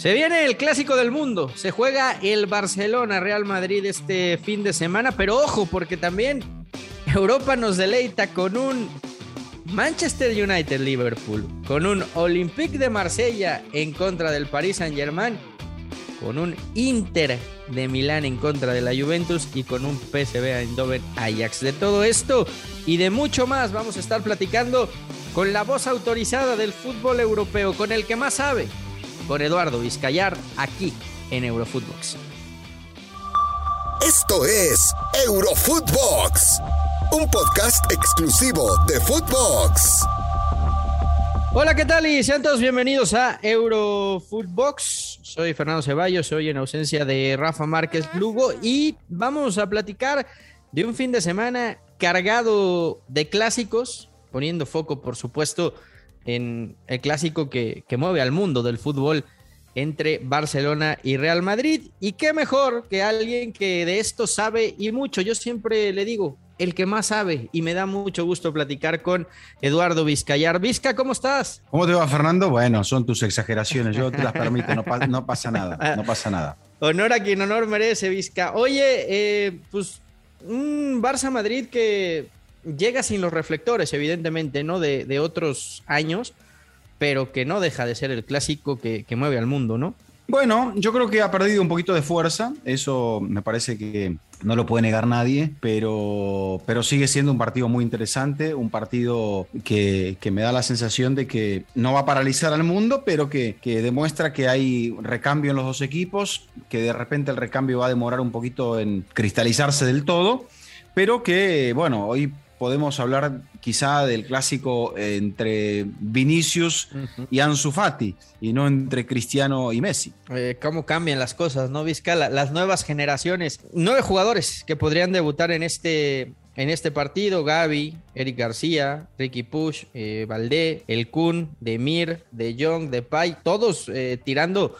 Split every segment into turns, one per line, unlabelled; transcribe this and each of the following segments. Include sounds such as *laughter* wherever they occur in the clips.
Se viene el clásico del mundo. Se juega el Barcelona Real Madrid este fin de semana, pero ojo, porque también Europa nos deleita con un Manchester United Liverpool, con un Olympique de Marsella en contra del Paris Saint-Germain, con un Inter de Milán en contra de la Juventus y con un PSV Eindhoven Ajax. De todo esto y de mucho más vamos a estar platicando con la voz autorizada del fútbol europeo, con el que más sabe, con Eduardo Vizcayar, aquí en Eurofootbox.
Esto es Eurofootbox, un podcast exclusivo de Footbox.
Hola, ¿qué tal? Y sean todos bienvenidos a Eurofootbox. Soy Fernando Ceballos, soy en ausencia de Rafa Márquez Lugo y vamos a platicar de un fin de semana cargado de clásicos, poniendo foco, por supuesto, en el clásico que, que mueve al mundo del fútbol entre Barcelona y Real Madrid. Y qué mejor que alguien que de esto sabe y mucho. Yo siempre le digo, el que más sabe y me da mucho gusto platicar con Eduardo Vizcayar. Vizca, ¿cómo estás?
¿Cómo te va, Fernando? Bueno, son tus exageraciones, yo te las permito, no, no pasa nada, no pasa nada.
Honor a quien honor merece, Vizca. Oye, eh, pues un Barça Madrid que llega sin los reflectores, evidentemente, ¿no? De, de, otros años, pero que no deja de ser el clásico que, que, mueve al mundo, ¿no?
Bueno, yo creo que ha perdido un poquito de fuerza, eso me parece que no lo puede negar nadie, pero, pero sigue siendo un partido muy interesante, un partido que, que, me da la sensación de que no va a paralizar al mundo, pero que, que, demuestra que hay recambio en los dos equipos, que de repente el recambio va a demorar un poquito en cristalizarse del todo, pero que, bueno, hoy podemos hablar quizá del clásico entre Vinicius y Ansu Fati y no entre Cristiano y Messi.
Eh, ¿Cómo cambian las cosas, no, Vizca? La, las nuevas generaciones. Nueve jugadores que podrían debutar en este, en este partido. Gaby, Eric García, Ricky Push, eh, Valdé, El Kun, Demir, De Jong, Depay, todos eh, tirando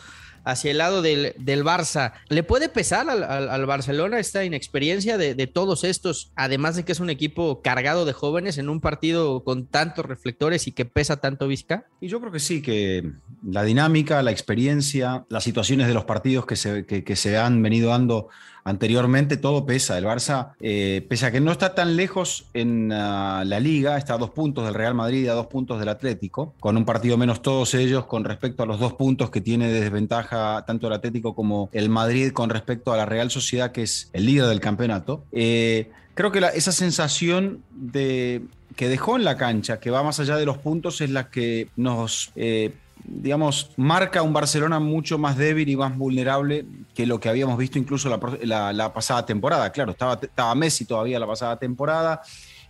hacia el lado del, del Barça. ¿Le puede pesar al, Barcelona esta inexperiencia de, todos estos, además de que es un equipo cargado de jóvenes en un partido con tantos reflectores y que pesa tanto Vizca?
Y yo creo que sí, que la dinámica, la experiencia, las situaciones de los partidos que se, que se han venido dando anteriormente, todo pesa. El Barça, eh, pese a que no está tan lejos en uh, la liga, está a dos puntos del Real Madrid a dos puntos del Atlético, con un partido menos todos ellos con respecto a los dos puntos que tiene de desventaja tanto el Atlético como el Madrid con respecto a la Real Sociedad, que es el líder del campeonato. Eh, creo que esa sensación de que dejó en la cancha, que va más allá de los puntos, es la que nos eh, digamos, marca un Barcelona mucho más débil y más vulnerable que lo que habíamos visto incluso la, la, pasada temporada. Claro, estaba, estaba, Messi todavía la pasada temporada.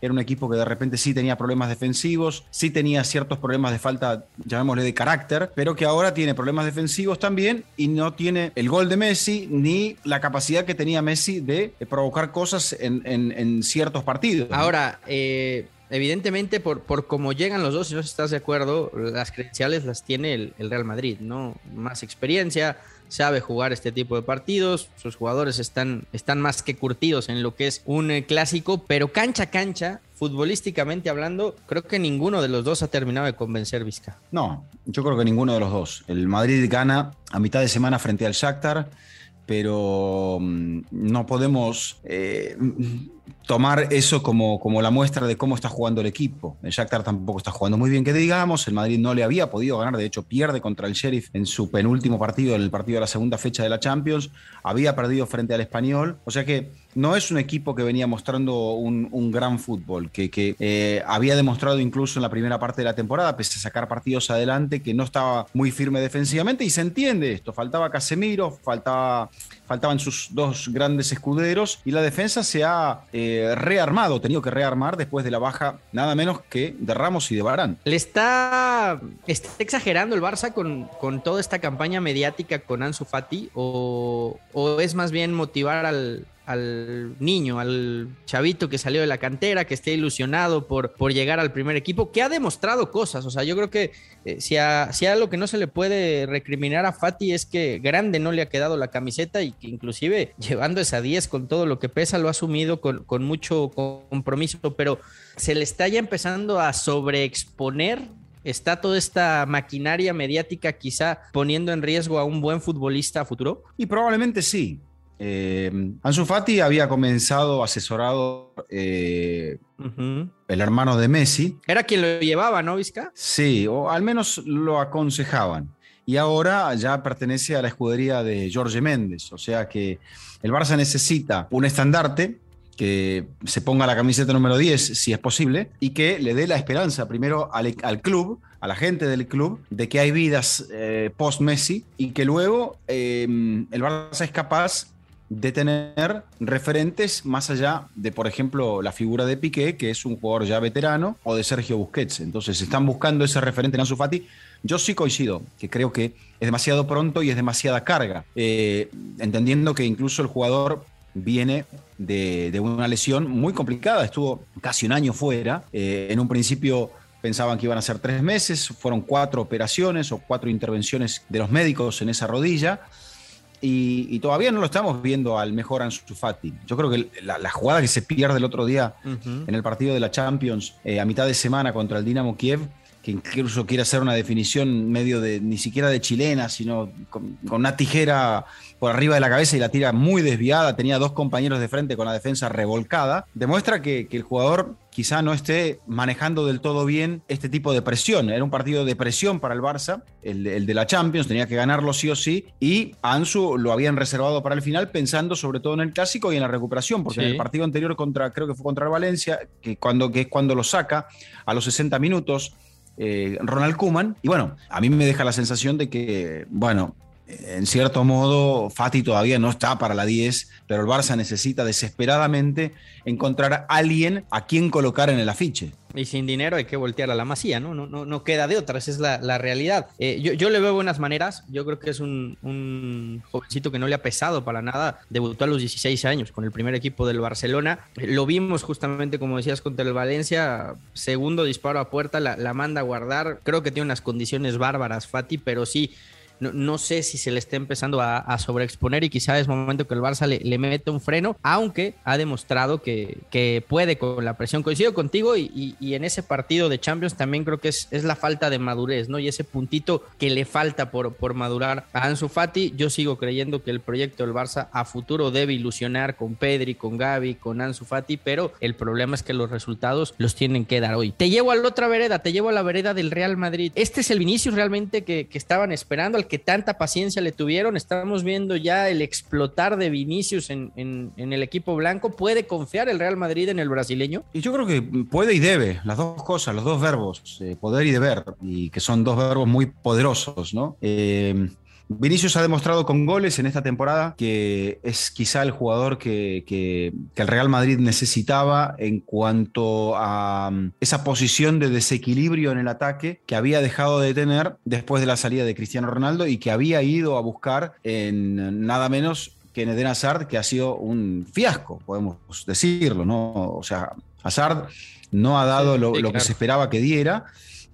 Era un equipo que de repente sí tenía problemas defensivos, sí tenía ciertos problemas de falta, llamémosle de carácter, pero que ahora tiene problemas defensivos también y no tiene el gol de Messi ni la capacidad que tenía Messi de provocar cosas en, en, en ciertos partidos.
Ahora, eh evidentemente por, por cómo llegan los dos, si no estás de acuerdo, las credenciales las tiene el, Real Madrid, ¿no? Más experiencia, sabe jugar este tipo de partidos, sus jugadores están, están más que curtidos en lo que es un eh, clásico, pero cancha a cancha, futbolísticamente hablando, creo que ninguno de los dos ha terminado de convencer Vizca.
No, yo creo que ninguno de los dos. El Madrid gana a mitad de semana frente al Shakhtar, pero mm, no podemos... Eh, tomar eso como, como la muestra de cómo está jugando el equipo. El Shakhtar tampoco está jugando muy bien, que digamos. El Madrid no le había podido ganar, de hecho pierde contra el Sheriff en su penúltimo partido, en el partido de la segunda fecha de la Champions. Había perdido frente al Español. O sea que no es un equipo que venía mostrando un, un gran fútbol, que, que eh, había demostrado incluso en la primera parte de la temporada, pese a sacar partidos adelante, que no estaba muy firme defensivamente. Y se entiende esto. Faltaba Casemiro, faltaba, faltaban sus dos grandes escuderos y la defensa se ha... Eh, rearmado, tenido que rearmar después de la baja nada menos que de Ramos y de Barán.
¿Le está, está exagerando el Barça con, con, toda esta campaña mediática con Ansu Fati o, o es más bien motivar al, al niño, al chavito que salió de la cantera, que esté ilusionado por, por llegar al primer equipo, que ha demostrado cosas. O sea, yo creo que eh, si, a, si a lo que no se le puede recriminar a Fati es que grande no le ha quedado la camiseta y que inclusive llevando esa 10 con todo lo que pesa lo ha asumido con, con mucho compromiso, pero se le está ya empezando a sobreexponer ¿Está toda esta maquinaria mediática quizá poniendo en riesgo a un buen futbolista a futuro?
Y probablemente sí. Eh, Ansu Fati había comenzado asesorado eh, el hermano de Messi.
Era quien lo llevaba, ¿no, Vizca?
Sí, o al menos lo aconsejaban. Y ahora ya pertenece a la escudería de Jorge Méndez. O sea que el Barça necesita un estandarte que se ponga la camiseta número 10, si es posible, y que le dé la esperanza primero al, club, a la gente del club, de que hay vidas eh, post-Messi y que luego eh, el Barça es capaz de tener referentes más allá de, por ejemplo, la figura de Piqué, que es un jugador ya veterano, o de Sergio Busquets. Entonces, están buscando ese referente en Ansu Fati. Yo sí coincido, que creo que es demasiado pronto y es demasiada carga, eh, entendiendo que incluso el jugador viene de, una lesión muy complicada, estuvo casi un año fuera, eh, en un principio pensaban que iban a ser tres meses, fueron cuatro operaciones o cuatro intervenciones de los médicos en esa rodilla, y, todavía no lo estamos viendo al mejor Ansu Fati. Yo creo que la, jugada que se pierde el otro día en el partido de la Champions eh, a mitad de semana contra el Dinamo Kiev, que incluso quiere hacer una definición medio de ni siquiera de chilena, sino con, una tijera por arriba de la cabeza y la tira muy desviada, tenía dos compañeros de frente con la defensa revolcada, demuestra que, el jugador quizá no esté manejando del todo bien este tipo de presión. Era un partido de presión para el Barça, el, de la Champions, tenía que ganarlo sí o sí, y Ansu lo habían reservado para el final pensando sobre todo en el clásico y en la recuperación, porque en el partido anterior contra, creo que fue contra el Valencia, que, cuando, que es cuando lo saca a los 60 minutos, eh, Ronald Kuman. Y bueno, a mí me deja la sensación de que, bueno, en cierto modo, Fati todavía no está para la 10, pero el Barça necesita desesperadamente encontrar a alguien a quien colocar en el afiche.
Y sin dinero hay que voltear a la masía, ¿no? No, no, queda de otra, esa es la, realidad. Eh, yo, le veo buenas maneras, yo creo que es un, jovencito que no le ha pesado para nada, debutó a los 16 años con el primer equipo del Barcelona, lo vimos justamente, como decías, contra el Valencia, segundo disparo a puerta, la, la manda a guardar, creo que tiene unas condiciones bárbaras Fati, pero sí no, sé si se le está empezando a, sobreexponer y quizá es momento que el Barça le, mete un freno, aunque ha demostrado que, puede con la presión. Coincido contigo y, en ese partido de Champions también creo que es, la falta de madurez, ¿no? Y ese puntito que le falta por, madurar a Ansu Fati. Yo sigo creyendo que el proyecto del Barça a futuro debe ilusionar con Pedri, con Gaby, con Ansu Fati, pero el problema es que los resultados los tienen que dar hoy. Te llevo a la otra vereda, te llevo a la vereda del Real Madrid. Este es el Vinicius realmente que, que estaban esperando, al que tanta paciencia le tuvieron. Estamos viendo ya el explotar de Vinicius en, el equipo blanco. ¿Puede confiar el Real Madrid en el brasileño?
Y yo creo que puede y debe, las dos cosas, los dos verbos, eh, poder y deber, y que son dos verbos muy poderosos, ¿no? Eh, Vinicius ha demostrado con goles en esta temporada que es quizá el jugador que, el Real Madrid necesitaba en cuanto a mm, esa posición de desequilibrio en el ataque que había dejado de tener después de la salida de Cristiano Ronaldo y que había ido a buscar en nada menos que en Eden Hazard, que ha sido un fiasco, podemos decirlo, ¿no? O sea, Hazard no ha dado lo, que se esperaba que diera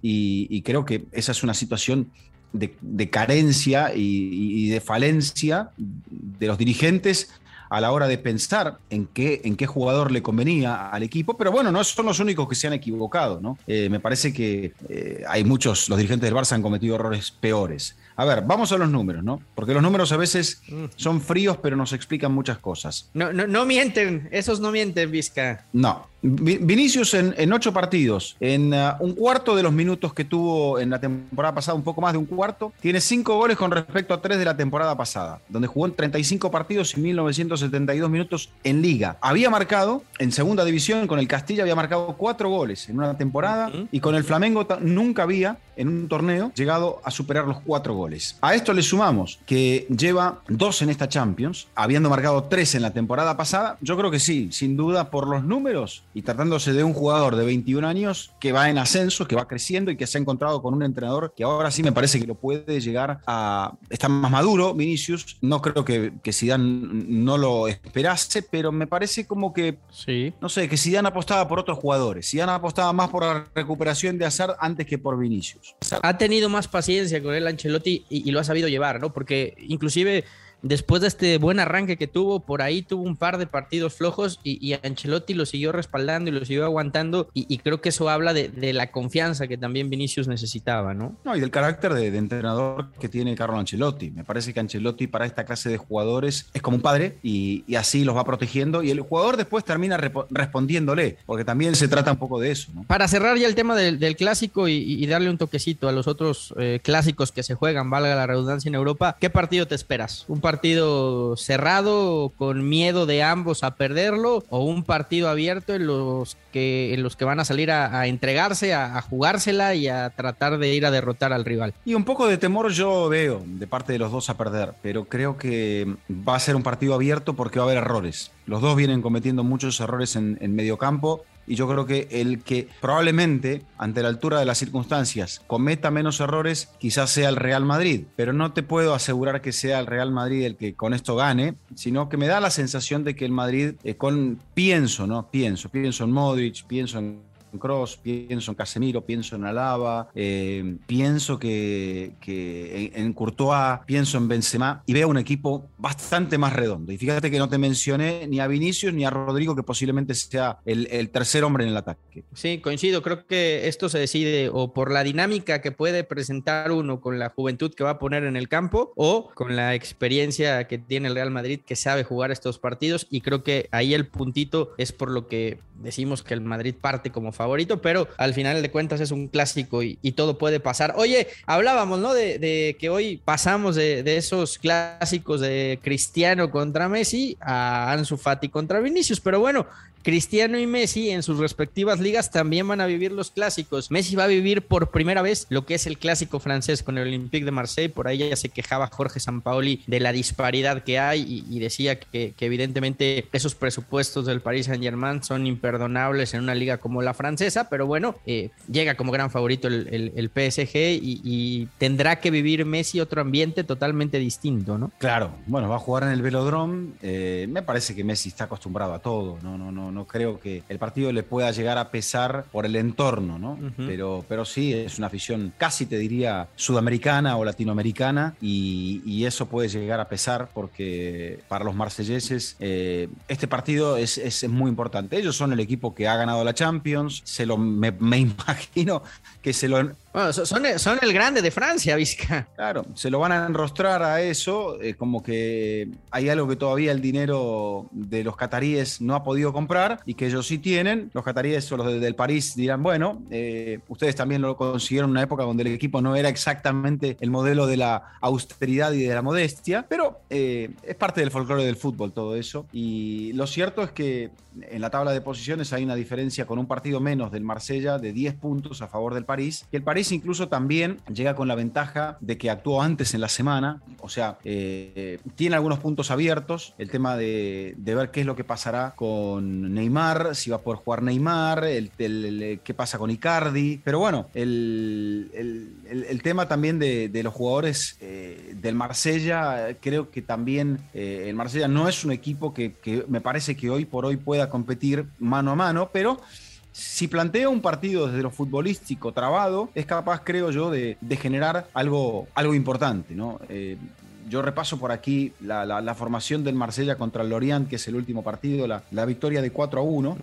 y creo que esa es una situación de, carencia y, de falencia de los dirigentes a la hora de pensar en qué, en qué jugador le convenía al equipo, pero bueno, no son los únicos que se han equivocado, ¿no? Eh, me parece que eh, hay muchos, los dirigentes del Barça han cometido errores peores. A ver, vamos a los números, ¿no? Porque los números a veces son fríos, pero nos explican muchas cosas.
No, no, no mienten, esos no mienten, Vizca.
No, Vinicius en, ocho partidos, en uh, un cuarto de los minutos que tuvo en la temporada pasada, un poco más de un cuarto, tiene cinco goles con respecto a tres de la temporada pasada, donde jugó en 35 partidos y 1972 minutos en liga. Había marcado en segunda división con el Castilla, había marcado cuatro goles en una temporada y con el Flamengo nunca había en un torneo llegado a superar los cuatro goles. A esto le sumamos que lleva dos en esta Champions, habiendo marcado tres en la temporada pasada. Yo creo que sí, sin duda por los números y tratándose de un jugador de 21 años que va en ascenso, que va creciendo y que se ha encontrado con un entrenador que ahora sí me parece que lo puede llegar a estar más maduro, Vinicius. No creo que, que Zidane no lo esperase, pero me parece como que, sí. no sé, que Zidane apostaba por otros jugadores. Zidane apostaba más por la recuperación de Hazard antes que por Vinicius.
Ha tenido más paciencia con el Ancelotti y, y lo ha sabido llevar, ¿no? Porque inclusive después de este buen arranque que tuvo, por ahí tuvo un par de partidos flojos y, Ancelotti lo siguió respaldando y lo siguió aguantando y, creo que eso habla de, la confianza que también Vinicius necesitaba, ¿no?
No, y del carácter de, entrenador que tiene Carlo Ancelotti. Me parece que Ancelotti para esta clase de jugadores es como un padre y, así los va protegiendo y el jugador después termina respondiéndole, porque también se trata un poco de eso. ¿no?
Para cerrar ya el tema del, clásico y, darle un toquecito a los otros eh, clásicos que se juegan, valga la redundancia en Europa, ¿qué partido te esperas? ¿Un partido cerrado con miedo de ambos a perderlo o un partido abierto en los que, en los que van a salir a, entregarse, a, jugársela y a tratar de ir a derrotar al rival?
Y un poco de temor yo veo de parte de los dos a perder, pero creo que va a ser un partido abierto porque va a haber errores. Los dos vienen cometiendo muchos errores en, en medio campo y yo creo que el que probablemente, ante la altura de las circunstancias, cometa menos errores, quizás sea el Real Madrid, pero no te puedo asegurar que sea el Real Madrid el que con esto gane, sino que me da la sensación de que el Madrid, eh, con pienso, ¿no? Pienso, pienso en Modric, pienso en Cross, pienso en Casemiro, pienso en Alaba, eh, pienso que, en, Courtois, pienso en Benzema y veo un equipo bastante más redondo. Y fíjate que no te mencioné ni a Vinicius ni a Rodrigo, que posiblemente sea el, tercer hombre en el ataque.
Sí, coincido. Creo que esto se decide o por la dinámica que puede presentar uno con la juventud que va a poner en el campo o con la experiencia que tiene el Real Madrid que sabe jugar estos partidos. Y creo que ahí el puntito es por lo que decimos que el Madrid parte como favorito, pero al final de cuentas es un clásico y, todo puede pasar. Oye, hablábamos, ¿no? De, que hoy pasamos de, de, esos clásicos de Cristiano contra Messi a Ansu Fati contra Vinicius, pero bueno, Cristiano y Messi en sus respectivas ligas también van a vivir los clásicos. Messi va a vivir por primera vez lo que es el clásico francés con el Olympique de Marseille. Por ahí ya se quejaba Jorge Sampaoli de la disparidad que hay y, decía que, evidentemente esos presupuestos del Paris Saint Germain son imperdonables en una liga como la francesa, pero bueno, eh, llega como gran favorito el, PSG y, tendrá que vivir Messi otro ambiente totalmente distinto, ¿no?
Claro, bueno, va a jugar en el velodrome. Eh, me parece que Messi está acostumbrado a todo, no, no, no no creo que el partido le pueda llegar a pesar por el entorno, ¿no? pero, pero sí, es una afición casi te diría sudamericana o latinoamericana y, eso puede llegar a pesar porque para los marselleses eh, este partido es, es, muy importante. Ellos son el equipo que ha ganado la Champions, se lo, me, me *laughs* imagino que se lo
bueno, son, son, el grande de Francia, Vizca.
Claro, se lo van a enrostrar a eso, eh, como que hay algo que todavía el dinero de los cataríes no ha podido comprar y que ellos sí tienen. Los cataríes o los del París dirán, bueno, eh, ustedes también lo consiguieron en una época donde el equipo no era exactamente el modelo de la austeridad y de la modestia, pero eh, es parte del folclore del fútbol todo eso. Y lo cierto es que en la tabla de posiciones hay una diferencia con un partido menos del Marsella de 10 puntos a favor del París. Y el París incluso también llega con la ventaja de que actuó antes en la semana, o sea, eh, tiene algunos puntos abiertos, el tema de, ver qué es lo que pasará con Neymar, si va a poder jugar Neymar, el, qué pasa con Icardi, pero bueno, el, tema también de, los jugadores eh, del Marsella, creo que también eh, el Marsella no es un equipo que, que me parece que hoy por hoy pueda competir mano a mano, pero si plantea un partido desde lo futbolístico trabado, es capaz, creo yo, de, generar algo, algo importante, ¿no? Eh, yo repaso por aquí la, formación del Marsella contra el Lorient, que es el último partido, la, victoria de 4 a 1,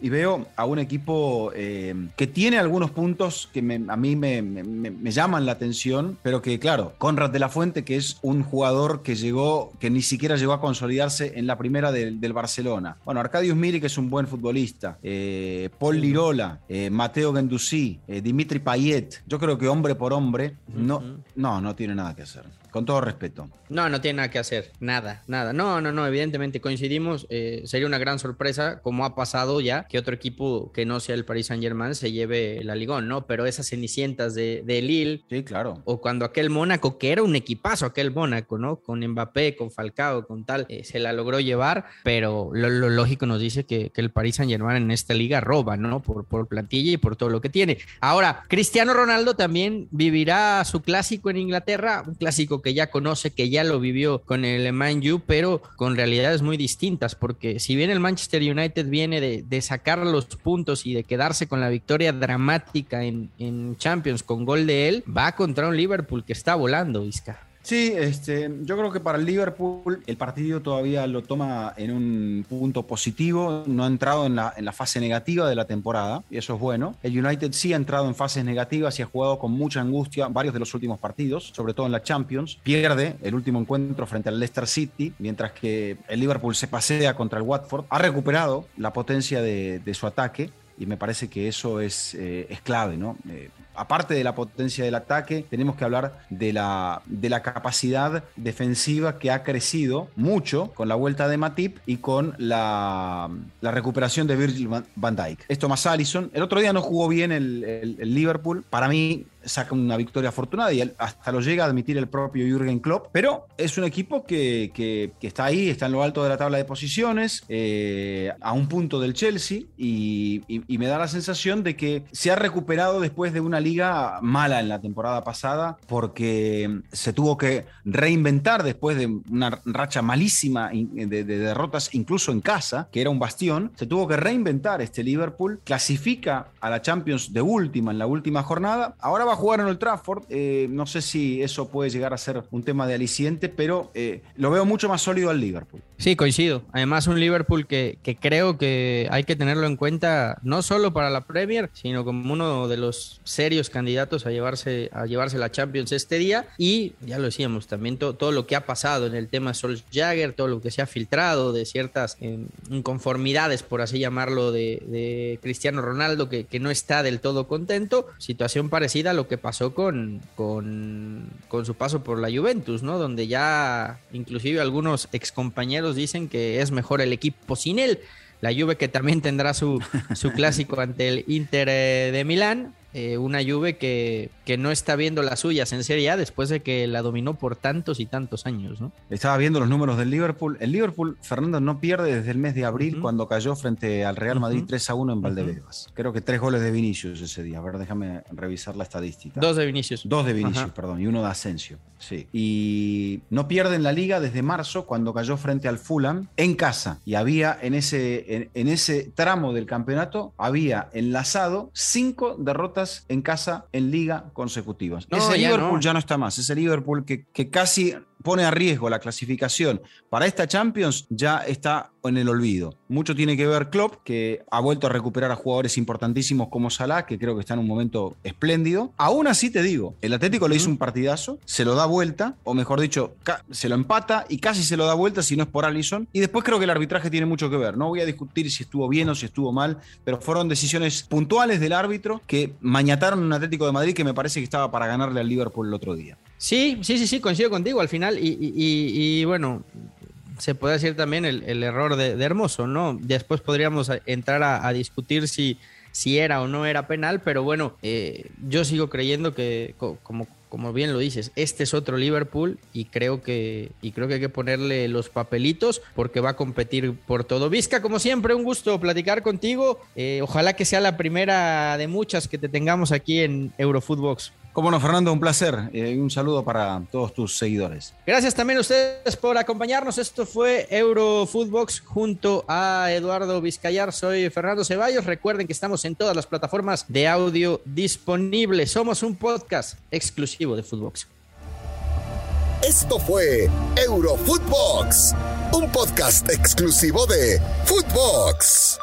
y veo a un equipo eh, que tiene algunos puntos que a mí me, llaman la atención, pero que, claro, Conrad de la Fuente, que es un jugador que llegó, que ni siquiera llegó a consolidarse en la primera del, Barcelona. Bueno, Arcadius Miri, que es un buen futbolista, eh, Paul Lirola, eh, Mateo Gendouzi, Dimitri Payet, yo creo que hombre por hombre, no, no, no tiene nada que hacer con todo respeto.
No, no tiene nada que hacer, nada, nada. No, no, no, evidentemente coincidimos. Eh, sería una gran sorpresa, como ha pasado ya, que otro equipo que no sea el Paris Saint Germain se lleve la Ligón, ¿no? Pero esas cenicientas de, de Lille.
Sí, claro.
O cuando aquel Mónaco, que era un equipazo, aquel Mónaco, ¿no? Con Mbappé, con Falcao, con tal, eh, se la logró llevar, pero lo, lógico nos dice que, que, el Paris Saint Germain en esta liga roba, ¿no? Por, por plantilla y por todo lo que tiene. Ahora, Cristiano Ronaldo también vivirá su clásico en Inglaterra, un clásico que ya conoce, que ya lo vivió con el Man U, pero con realidades muy distintas, porque si bien el Manchester United viene de, sacar los puntos y de quedarse con la victoria dramática en, en Champions con gol de él, va contra un Liverpool que está volando, Vizca.
Sí, este, yo creo que para el Liverpool el partido todavía lo toma en un punto positivo, no ha entrado en la, en la fase negativa de la temporada, y eso es bueno. El United sí ha entrado en fases negativas y ha jugado con mucha angustia varios de los últimos partidos, sobre todo en la Champions. Pierde el último encuentro frente al Leicester City, mientras que el Liverpool se pasea contra el Watford. Ha recuperado la potencia de, de su ataque y me parece que eso es, eh, es clave, ¿no? Eh, aparte de la potencia del ataque, tenemos que hablar de la, de la capacidad defensiva que ha crecido mucho con la vuelta de Matip y con la, recuperación de Virgil van Dijk. Esto más Allison. El otro día no jugó bien el Liverpool. Para mí, saca una victoria afortunada y hasta lo llega a admitir el propio Jürgen Klopp, pero es un equipo que, que, está ahí, está en lo alto de la tabla de posiciones, eh, a un punto del Chelsea y, me da la sensación de que se ha recuperado después de una liga mala en la temporada pasada porque se tuvo que reinventar después de una racha malísima de derrotas incluso en casa, que era un bastión, se tuvo que reinventar este Liverpool, clasifica a la Champions de última en la última jornada, ahora va a jugar en Old Trafford. Eh, no sé si eso puede llegar a ser un tema de aliciente, pero eh, lo veo mucho más sólido al Liverpool.
Sí, coincido. Además, un Liverpool que, creo que hay que tenerlo en cuenta no solo para la Premier, sino como uno de los serios candidatos a llevarse, a llevarse la Champions este día. Y ya lo decíamos, también to, todo lo que ha pasado en el tema Solskjaer, todo lo que se ha filtrado de ciertas eh, inconformidades, por así llamarlo, de, Cristiano Ronaldo, que, que, no está del todo contento. Situación parecida a lo que pasó con, con, con su paso por la Juventus, ¿no? Donde ya inclusive algunos excompañeros dicen que es mejor el equipo sin él. La Juve que también tendrá su, su *laughs* clásico ante el Inter de Milán, eh, una Juve que, que, no está viendo las suyas en Serie A después de que la dominó por tantos y tantos años. ¿no?
Estaba viendo los números del Liverpool. El Liverpool, Fernando, no pierde desde el mes de abril uh -huh. cuando cayó frente al Real Madrid uh -huh. 3 a 1 en Valdebebas. Uh -huh. Creo que tres goles de Vinicius ese día. A ver, déjame revisar la estadística.
Dos de Vinicius.
Dos de Vinicius, perdón, y uno de Asensio. Sí. Y no pierde en la liga desde marzo cuando cayó frente al Fulham en casa. Y había en ese, en, en ese tramo del campeonato, había enlazado cinco derrotas en casa en liga consecutivas. No, ese ya Liverpool no. ya no está más. Ese Liverpool que, que casi pone a riesgo la clasificación para esta Champions ya está en el olvido. Mucho tiene que ver Klopp, que ha vuelto a recuperar a jugadores importantísimos como Salah, que creo que está en un momento espléndido. Aún así te digo, el Atlético uh -huh. le hizo un partidazo, se lo da vuelta, o mejor dicho, se lo empata y casi se lo da vuelta si no es por Allison. Y después creo que el arbitraje tiene mucho que ver. No voy a discutir si estuvo bien o si estuvo mal, pero fueron decisiones puntuales del árbitro que mañataron un Atlético de Madrid que me parece que estaba para ganarle al Liverpool el otro día.
Sí, sí, sí, sí, coincido contigo al final. Y, y, y bueno, se puede decir también el, error de, Hermoso, ¿no? Después podríamos entrar a, a, discutir si, si era o no era penal, pero bueno, eh, yo sigo creyendo que, como, como bien lo dices, este es otro Liverpool y creo que, y creo que hay que ponerle los papelitos porque va a competir por todo. Vizca, como siempre, un gusto platicar contigo. Eh, ojalá que sea la primera de muchas que te tengamos aquí en Eurofootbox.
Cómo no, Fernando, un placer y eh, un saludo para todos tus seguidores.
Gracias también a ustedes por acompañarnos. Esto fue Eurofootbox junto a Eduardo Vizcayar. Soy Fernando Ceballos. Recuerden que estamos en todas las plataformas de audio disponibles. Somos un podcast exclusivo de Footbox.
Esto fue Eurofootbox, un podcast exclusivo de Footbox.